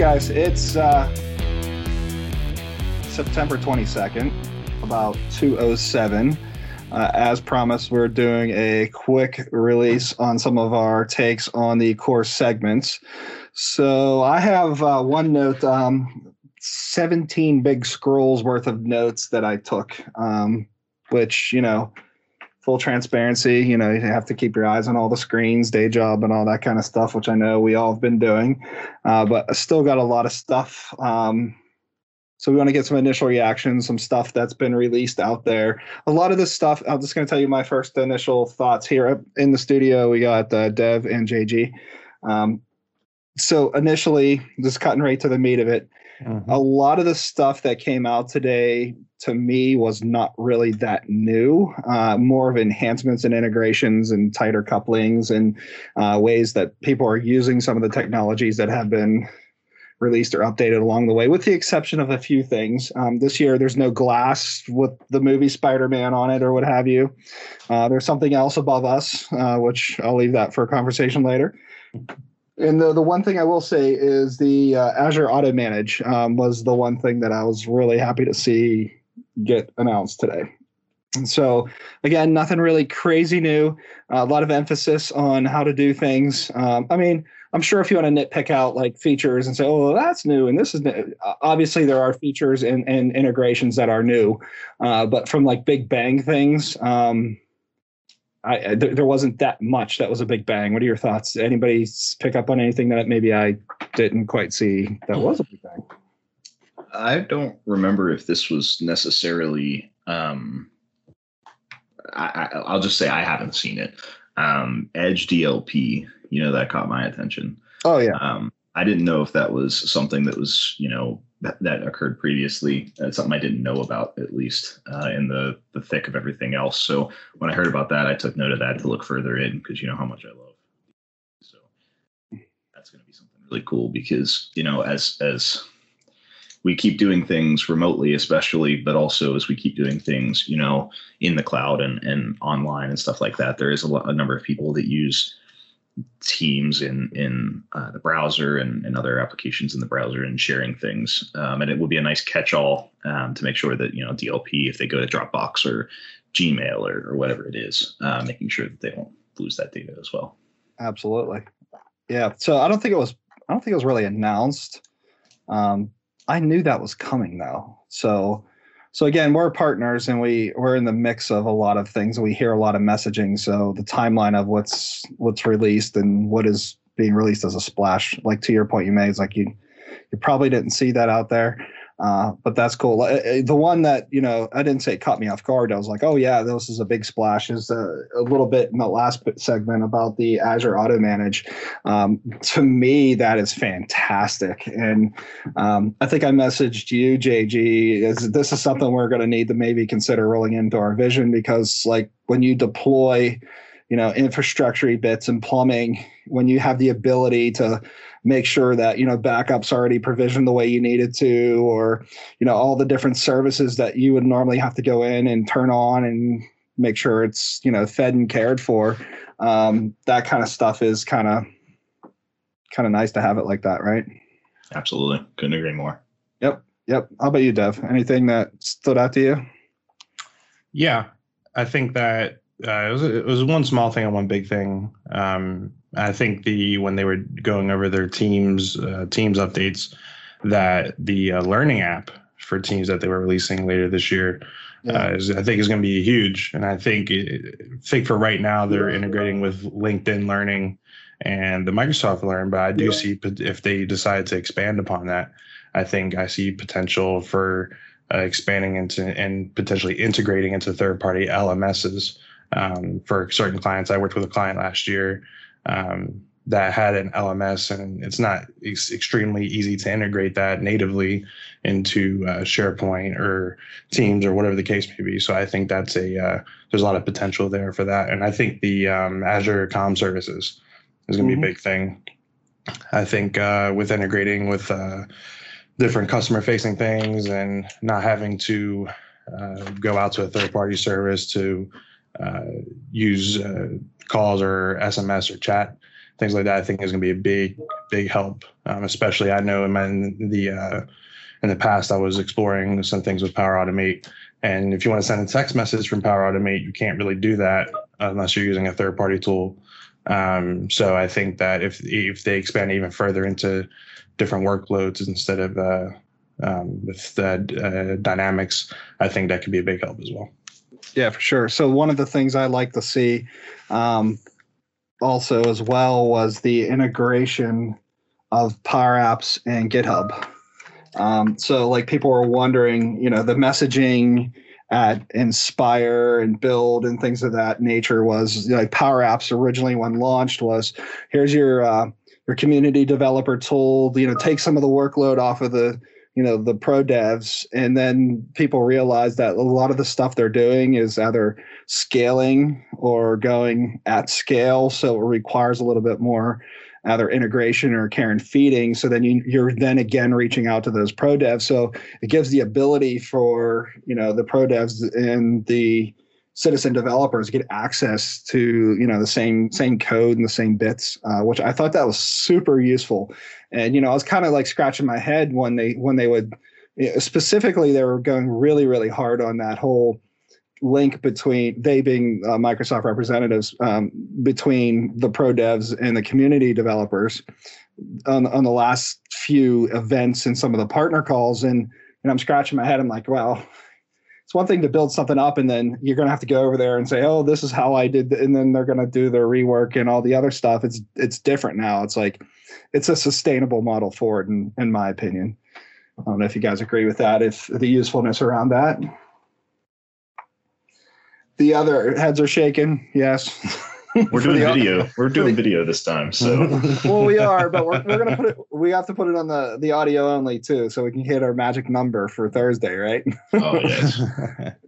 guys, it's uh, September 22nd, about 207. Uh, as promised, we're doing a quick release on some of our takes on the core segments. So I have uh, one note, um, 17 big scrolls worth of notes that I took, um, which, you know, full transparency, you know, you have to keep your eyes on all the screens, day job, and all that kind of stuff, which I know we all have been doing. Uh, but I still got a lot of stuff. Um, so we want to get some initial reactions, some stuff that's been released out there. A lot of this stuff, I'm just going to tell you my first initial thoughts here in the studio. We got uh, Dev and JG. Um, so initially, just cutting right to the meat of it. Mm-hmm. A lot of the stuff that came out today to me was not really that new. Uh, more of enhancements and integrations and tighter couplings and uh, ways that people are using some of the technologies that have been released or updated along the way, with the exception of a few things. Um, this year, there's no glass with the movie Spider-Man on it or what have you. Uh, there's something else above us, uh, which I'll leave that for a conversation later. And the, the one thing I will say is the uh, Azure Auto Manage um, was the one thing that I was really happy to see get announced today. And so, again, nothing really crazy new. Uh, a lot of emphasis on how to do things. Um, I mean, I'm sure if you want to nitpick out like features and say, "Oh, that's new," and this is new, obviously there are features and, and integrations that are new, uh, but from like big bang things, um, I, there, there wasn't that much that was a big bang. What are your thoughts? Anybody pick up on anything that maybe I didn't quite see that was a big? I don't remember if this was necessarily. Um, I, will just say I haven't seen it. Um, Edge DLP, you know, that caught my attention. Oh yeah. Um, I didn't know if that was something that was, you know, that, that occurred previously. It's something I didn't know about, at least uh, in the the thick of everything else. So when I heard about that, I took note of that to look further in because you know how much I love. So that's going to be something really cool because you know, as as we keep doing things remotely, especially, but also as we keep doing things, you know, in the cloud and, and online and stuff like that, there is a, lot, a number of people that use Teams in in uh, the browser and, and other applications in the browser and sharing things. Um, and it would be a nice catch-all um, to make sure that you know DLP, if they go to Dropbox or Gmail or, or whatever it is, uh, making sure that they don't lose that data as well. Absolutely, yeah. So I don't think it was I don't think it was really announced. Um, I knew that was coming though. So so again, we're partners and we we're in the mix of a lot of things. We hear a lot of messaging. So the timeline of what's what's released and what is being released as a splash, like to your point you made, is like you you probably didn't see that out there. Uh, but that's cool. Uh, uh, the one that you know, I didn't say caught me off guard. I was like, oh yeah, this is a big splash. Is a, a little bit in the last segment about the Azure Auto Manage. Um, to me, that is fantastic, and um, I think I messaged you, JG. Is this is something we're going to need to maybe consider rolling into our vision because, like, when you deploy, you know, infrastructure bits and plumbing, when you have the ability to make sure that you know backups already provisioned the way you needed to or you know all the different services that you would normally have to go in and turn on and make sure it's you know fed and cared for um, that kind of stuff is kind of kind of nice to have it like that right? Absolutely. Couldn't agree more. Yep. Yep. How about you dev? Anything that stood out to you? Yeah. I think that uh, it was it was one small thing and one big thing um, I think the when they were going over their teams uh, teams updates, that the uh, learning app for teams that they were releasing later this year, yeah. uh, is, I think is going to be huge. And I think I think for right now they're integrating with LinkedIn Learning and the Microsoft Learn. But I do yeah. see if they decide to expand upon that, I think I see potential for uh, expanding into and potentially integrating into third party LMSs. Um, for certain clients, I worked with a client last year um, that had an LMS, and it's not it's extremely easy to integrate that natively into uh, SharePoint or Teams or whatever the case may be. So I think that's a uh, there's a lot of potential there for that, and I think the um, Azure Com services is going to mm-hmm. be a mm-hmm. big thing. I think uh, with integrating with uh, different customer facing things and not having to uh, go out to a third party service to use uh, calls or SMS or chat things like that. I think is going to be a big, big help. Um, especially, I know in, in the uh, in the past, I was exploring some things with Power Automate, and if you want to send a text message from Power Automate, you can't really do that unless you're using a third party tool. Um, so I think that if if they expand even further into different workloads instead of uh, um, with the uh, dynamics, I think that could be a big help as well. Yeah, for sure. So one of the things I like to see um, also as well was the integration of Power Apps and GitHub. Um, so like people were wondering, you know, the messaging at Inspire and Build and things of that nature was like Power Apps originally when launched was here's your uh, your community developer tool. You know, take some of the workload off of the you know the pro devs and then people realize that a lot of the stuff they're doing is either scaling or going at scale so it requires a little bit more either integration or care and feeding. So then you, you're then again reaching out to those pro devs. So it gives the ability for you know the pro devs and the citizen developers get access to you know the same same code and the same bits, uh, which I thought that was super useful. And you know I was kind of like scratching my head when they when they would specifically they were going really really hard on that whole link between they being uh, Microsoft representatives um, between the pro devs and the community developers on, on the last few events and some of the partner calls and and I'm scratching my head I'm like well it's one thing to build something up and then you're going to have to go over there and say oh this is how I did and then they're going to do their rework and all the other stuff it's it's different now it's like it's a sustainable model forward in in my opinion I don't know if you guys agree with that if the usefulness around that the other heads are shaking. Yes. We're doing video. We're doing video this time. So well, we are, but we're, we're gonna put it. We have to put it on the the audio only too, so we can hit our magic number for Thursday, right? Oh yes.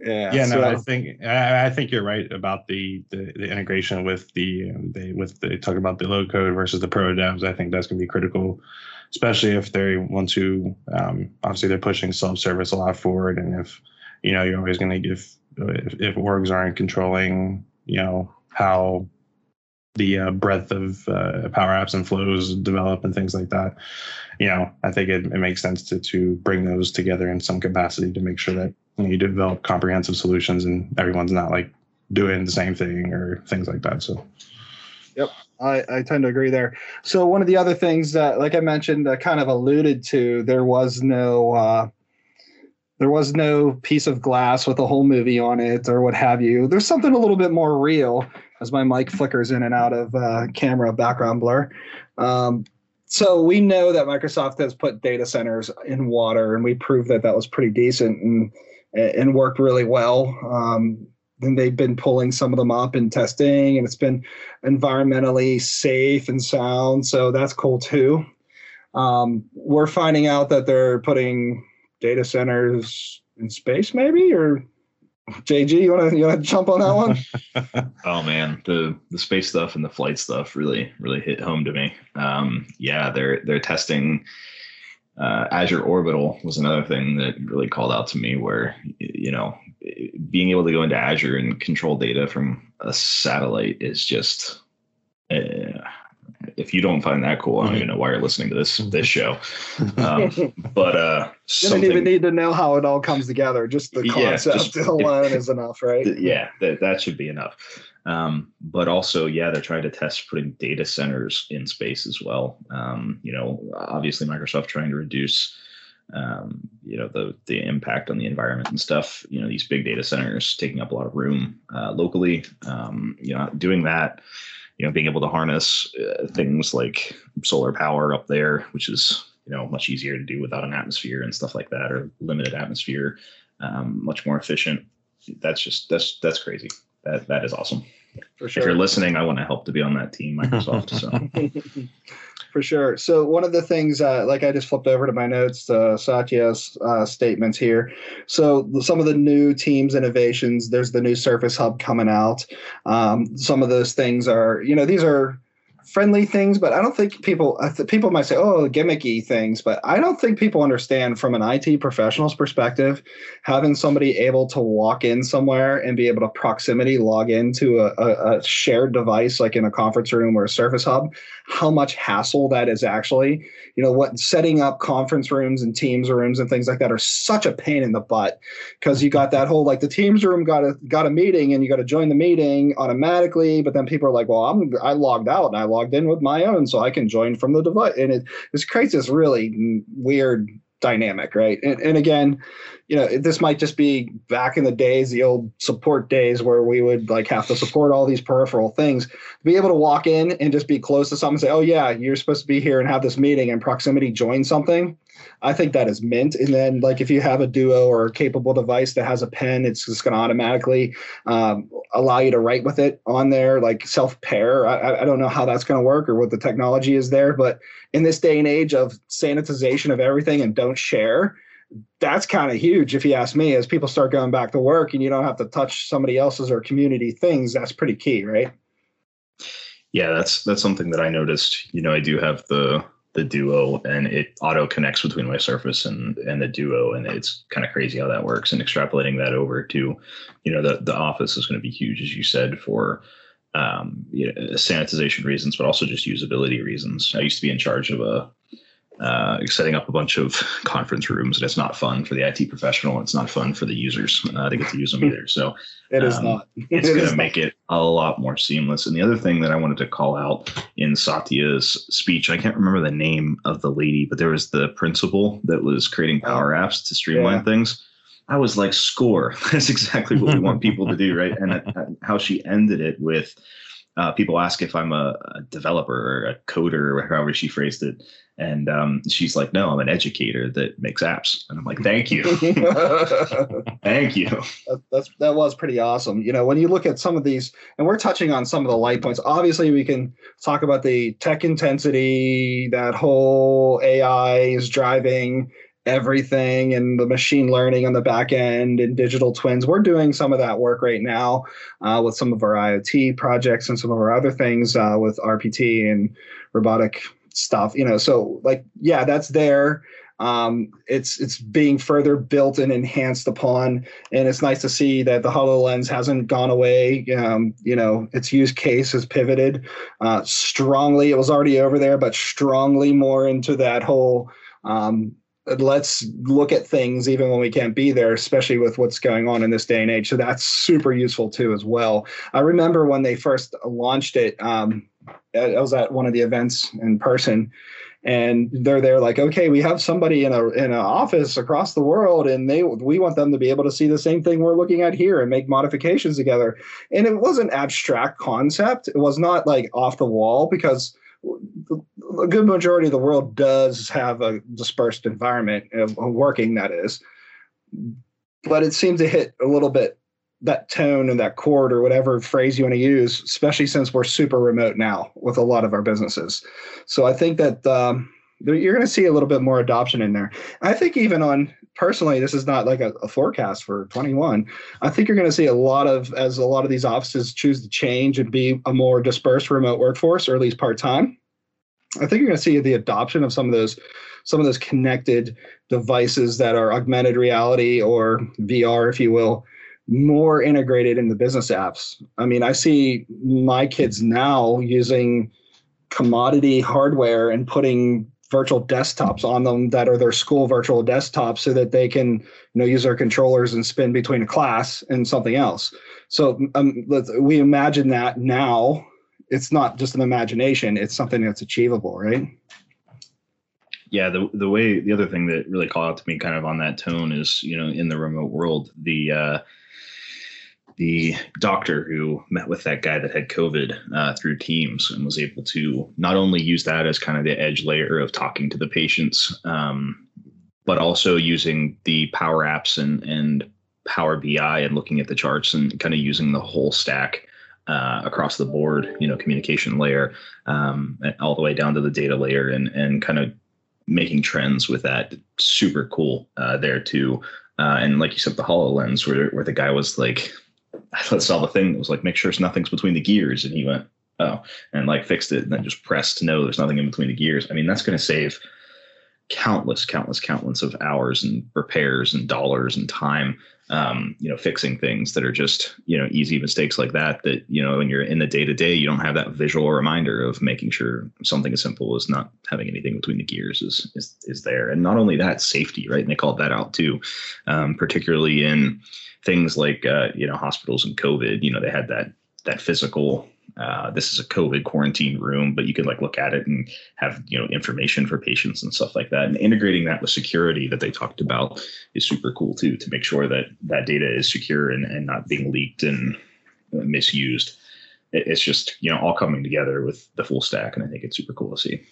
yeah. Yeah. So. No, I think I, I, think you're right about the, the, the integration with the um, they with the talk about the low code versus the pro devs. I think that's gonna be critical, especially if they want to. Um, obviously, they're pushing self service a lot forward, and if you know you're always gonna give if, if orgs aren't controlling, you know, how the uh, breadth of uh, power apps and flows develop and things like that. You know, I think it, it makes sense to to bring those together in some capacity to make sure that you, know, you develop comprehensive solutions and everyone's not like doing the same thing or things like that. So. Yep, I, I tend to agree there. So one of the other things that, like I mentioned, uh, kind of alluded to, there was no uh, there was no piece of glass with a whole movie on it or what have you. There's something a little bit more real as my mic flickers in and out of uh, camera background blur. Um, so we know that Microsoft has put data centers in water, and we proved that that was pretty decent and and worked really well. Um, and they've been pulling some of them up and testing, and it's been environmentally safe and sound. So that's cool too. Um, we're finding out that they're putting data centers in space, maybe? Or JG, you want to you want to jump on that one? oh man, the the space stuff and the flight stuff really really hit home to me. Um, yeah, they're they're testing. Uh, Azure Orbital was another thing that really called out to me, where you know being able to go into Azure and control data from a satellite is just uh, if you don't find that cool, I don't even know why you're listening to this this show. Um, but uh, you don't even need to know how it all comes together. Just the concept yeah, just, alone if, is enough, right? Yeah, that, that should be enough. Um, but also, yeah, they're trying to test putting data centers in space as well. Um, you know, obviously, Microsoft trying to reduce. Um, you know the the impact on the environment and stuff. You know these big data centers taking up a lot of room uh, locally. Um, you know doing that you know being able to harness uh, things like solar power up there which is you know much easier to do without an atmosphere and stuff like that or limited atmosphere um, much more efficient that's just that's that's crazy that that is awesome for sure if you're listening i want to help to be on that team microsoft so for sure. So one of the things, uh, like I just flipped over to my notes, uh, Satya's uh, statements here. So some of the new teams innovations. There's the new Surface Hub coming out. Um, some of those things are, you know, these are friendly things, but I don't think people people might say, "Oh, gimmicky things," but I don't think people understand from an IT professional's perspective, having somebody able to walk in somewhere and be able to proximity log into a, a, a shared device like in a conference room or a Surface Hub, how much hassle that is actually. You know what? Setting up conference rooms and Teams rooms and things like that are such a pain in the butt because you got that whole like the Teams room got a got a meeting and you got to join the meeting automatically, but then people are like, "Well, I'm I logged out and I logged in with my own, so I can join from the device. And it this creates this really weird dynamic, right? And, and again, you know, this might just be back in the days, the old support days where we would like have to support all these peripheral things. Be able to walk in and just be close to something and say, "Oh yeah, you're supposed to be here and have this meeting," and proximity join something. I think that is mint. And then, like, if you have a Duo or a capable device that has a pen, it's just going to automatically um, allow you to write with it on there, like self pair. I, I don't know how that's going to work or what the technology is there, but in this day and age of sanitization of everything and don't share, that's kind of huge if you ask me as people start going back to work and you don't have to touch somebody else's or community things that's pretty key right yeah that's that's something that i noticed you know i do have the the duo and it auto connects between my surface and and the duo and it's kind of crazy how that works and extrapolating that over to you know the the office is going to be huge as you said for um, you know, sanitization reasons but also just usability reasons. I used to be in charge of a uh, setting up a bunch of conference rooms, and it's not fun for the IT professional. It's not fun for the users uh, to get to use them either. So it is um, not. it's going to make it a lot more seamless. And the other thing that I wanted to call out in Satya's speech, I can't remember the name of the lady, but there was the principal that was creating oh. Power Apps to streamline yeah. things. I was like, score. That's exactly what we want people to do, right? And uh, how she ended it with uh, people ask if I'm a, a, developer or a coder or however she phrased it. And um, she's like, no, I'm an educator that makes apps. And I'm like, thank you. thank you. That, that's, that was pretty awesome. You know, when you look at some of these, and we're touching on some of the light points, obviously we can talk about the tech intensity, that whole AI is driving everything and the machine learning on the back end and digital twins. We're doing some of that work right now uh, with some of our IoT projects and some of our other things uh, with RPT and robotic stuff. You know, so like, yeah, that's there. Um, it's it's being further built and enhanced upon, and it's nice to see that the Hololens hasn't gone away. Um, you know, its use case has pivoted uh, strongly. It was already over there, but strongly more into that whole um, let's look at things even when we can't be there, especially with what's going on in this day and age. So that's super useful too, as well. I remember when they first launched it, um, I was at one of the events in person, and they're there like, okay, we have somebody in a in an office across the world, and they we want them to be able to see the same thing we're looking at here and make modifications together. And it was an abstract concept. It was not like off the wall because a good majority of the world does have a dispersed environment, of working that is, but it seems to hit a little bit that tone and that chord or whatever phrase you want to use, especially since we're super remote now with a lot of our businesses. So I think that um, you're going to see a little bit more adoption in there. I think even on personally, this is not like a, a forecast for 21. I think you're going to see a lot of as a lot of these offices choose to change and be a more dispersed remote workforce, or at least part time. I think you're going to see the adoption of some of those some of those connected devices that are augmented reality or VR, if you will, more integrated in the business apps. I mean, I see my kids now using commodity hardware and putting virtual desktops on them that are their school virtual desktops so that they can you know use their controllers and spin between a class and something else so um, we imagine that now it's not just an imagination it's something that's achievable right? Yeah the the way the other thing that really called out to me kind of on that tone is you know in the remote world the uh the doctor who met with that guy that had COVID uh, through Teams and was able to not only use that as kind of the edge layer of talking to the patients, um, but also using the Power Apps and and Power BI and looking at the charts and kind of using the whole stack uh, across the board, you know, communication layer, um, all the way down to the data layer, and and kind of making trends with that. Super cool uh, there too. Uh, and like you said, the Hololens, where where the guy was like, I saw the thing that was like, make sure nothing's between the gears, and he went, oh, and like fixed it and then just pressed no, there's nothing in between the gears. I mean, that's going to save countless, countless, countless of hours and repairs and dollars and time. Um, you know, fixing things that are just you know easy mistakes like that. That you know, when you're in the day to day, you don't have that visual reminder of making sure something as simple as not having anything between the gears is is is there. And not only that, safety, right? And they called that out too, um, particularly in things like uh, you know hospitals and COVID. You know, they had that that physical uh, this is a COVID quarantine room, but you could like look at it and have you know information for patients and stuff like that. And integrating that with security that they talked about is super cool too, to make sure that that data is secure and, and not being leaked and misused. It's just you know all coming together with the full stack, and I think it's super cool to see.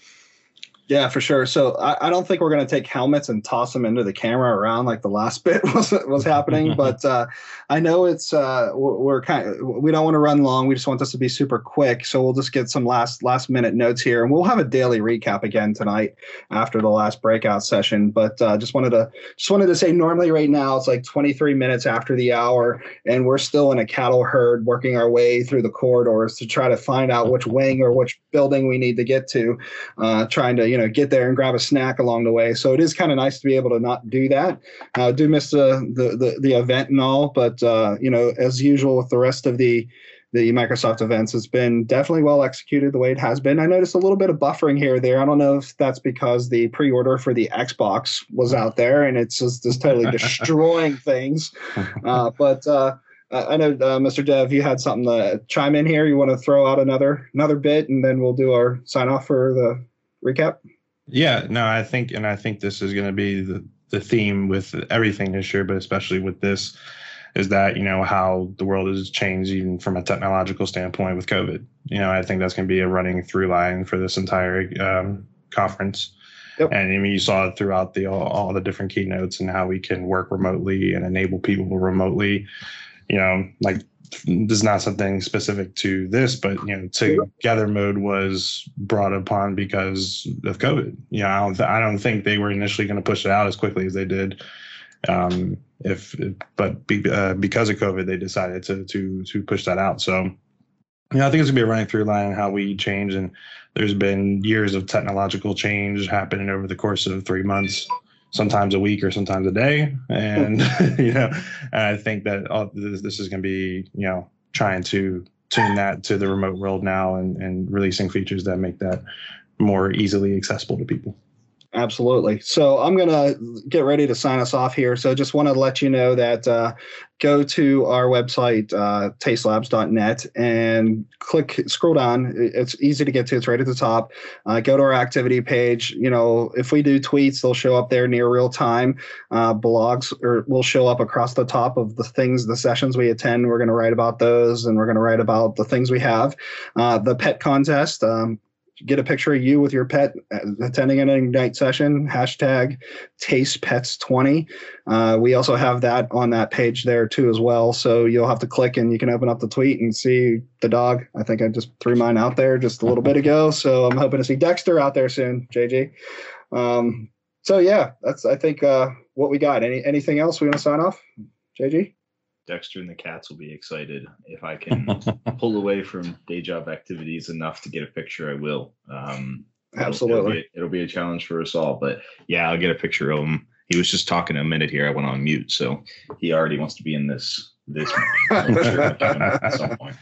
Yeah, for sure. So I, I don't think we're going to take helmets and toss them into the camera around like the last bit was was happening. but uh, I know it's uh, we're kind of we don't want to run long. We just want this to be super quick. So we'll just get some last last minute notes here, and we'll have a daily recap again tonight after the last breakout session. But uh, just wanted to just wanted to say normally right now it's like 23 minutes after the hour, and we're still in a cattle herd working our way through the corridors to try to find out which wing or which building we need to get to, uh, trying to you know get there and grab a snack along the way. So it is kind of nice to be able to not do that. I uh, do miss the, the, the the event and all, but uh, you know, as usual with the rest of the the Microsoft events has been definitely well executed the way it has been. I noticed a little bit of buffering here there. I don't know if that's because the pre-order for the Xbox was out there and it's just, just totally destroying things. Uh, but uh, I know, uh, Mr. Dev, you had something to chime in here. You want to throw out another another bit, and then we'll do our sign off for the recap. Yeah, no, I think, and I think this is going to be the, the theme with everything this year, but especially with this, is that you know how the world has changed even from a technological standpoint with COVID. You know, I think that's going to be a running through line for this entire um, conference. Yep. And I mean, you saw it throughout the all, all the different keynotes and how we can work remotely and enable people remotely. You know, like this is not something specific to this, but you know, together mode was brought upon because of COVID. You know, I don't, th- I don't think they were initially going to push it out as quickly as they did. Um, if, but be, uh, because of COVID, they decided to to to push that out. So, you know, I think it's gonna be a running through line how we change, and there's been years of technological change happening over the course of three months sometimes a week or sometimes a day. And hmm. you know, and I think that all, this, this is going to be you know trying to tune that to the remote world now and and releasing features that make that more easily accessible to people. Absolutely. So I'm going to get ready to sign us off here. So just want to let you know that uh, go to our website, uh, taselabs.net, and click, scroll down. It's easy to get to. It's right at the top. Uh, go to our activity page. You know, if we do tweets, they'll show up there near real time. Uh, blogs will show up across the top of the things, the sessions we attend. We're going to write about those, and we're going to write about the things we have. Uh, the pet contest. Um, get a picture of you with your pet attending an ignite session hashtag TASE pets 20 uh, we also have that on that page there too as well. So you'll have to click and you can open up the tweet and see the dog. I think i just threw mine out there just a little bit ago. So i'm hoping to see dexter out there soon jg um, so yeah that's i think uh, what we got. Any anything else we want to sign off jg Dexter and the cats will be excited. If I can pull away from day job activities enough to get a picture, I will. Um, Absolutely. It'll, it'll, be, it'll, be, a challenge for us all, but yeah, I'll get a picture of him. He was just talking a minute here. I went on mute, so he already wants to be in this this. at some point.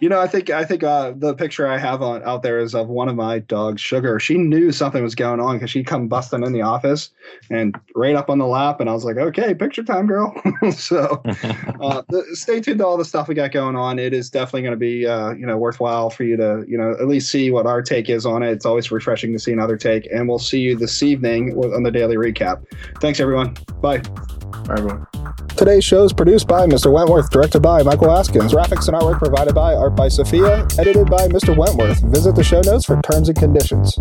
You know, I think I think uh, the picture I have on out there is of one of my dogs, Sugar. She knew something was going on because she'd come busting in the office and right up on the lap, and I was like, "Okay, picture time, girl." so, uh, stay tuned to all the stuff we got going on. It is definitely going to be uh, you know worthwhile for you to you know at least see what our take is on it. It's always refreshing to see another take, and we'll see you this evening on the daily recap. Thanks, everyone. Bye. Bye, everyone. Today's show is produced by Mr. Wentworth, directed by Michael Askins, graphics and artwork provided by Art by Sophia, edited by Mr. Wentworth. Visit the show notes for terms and conditions.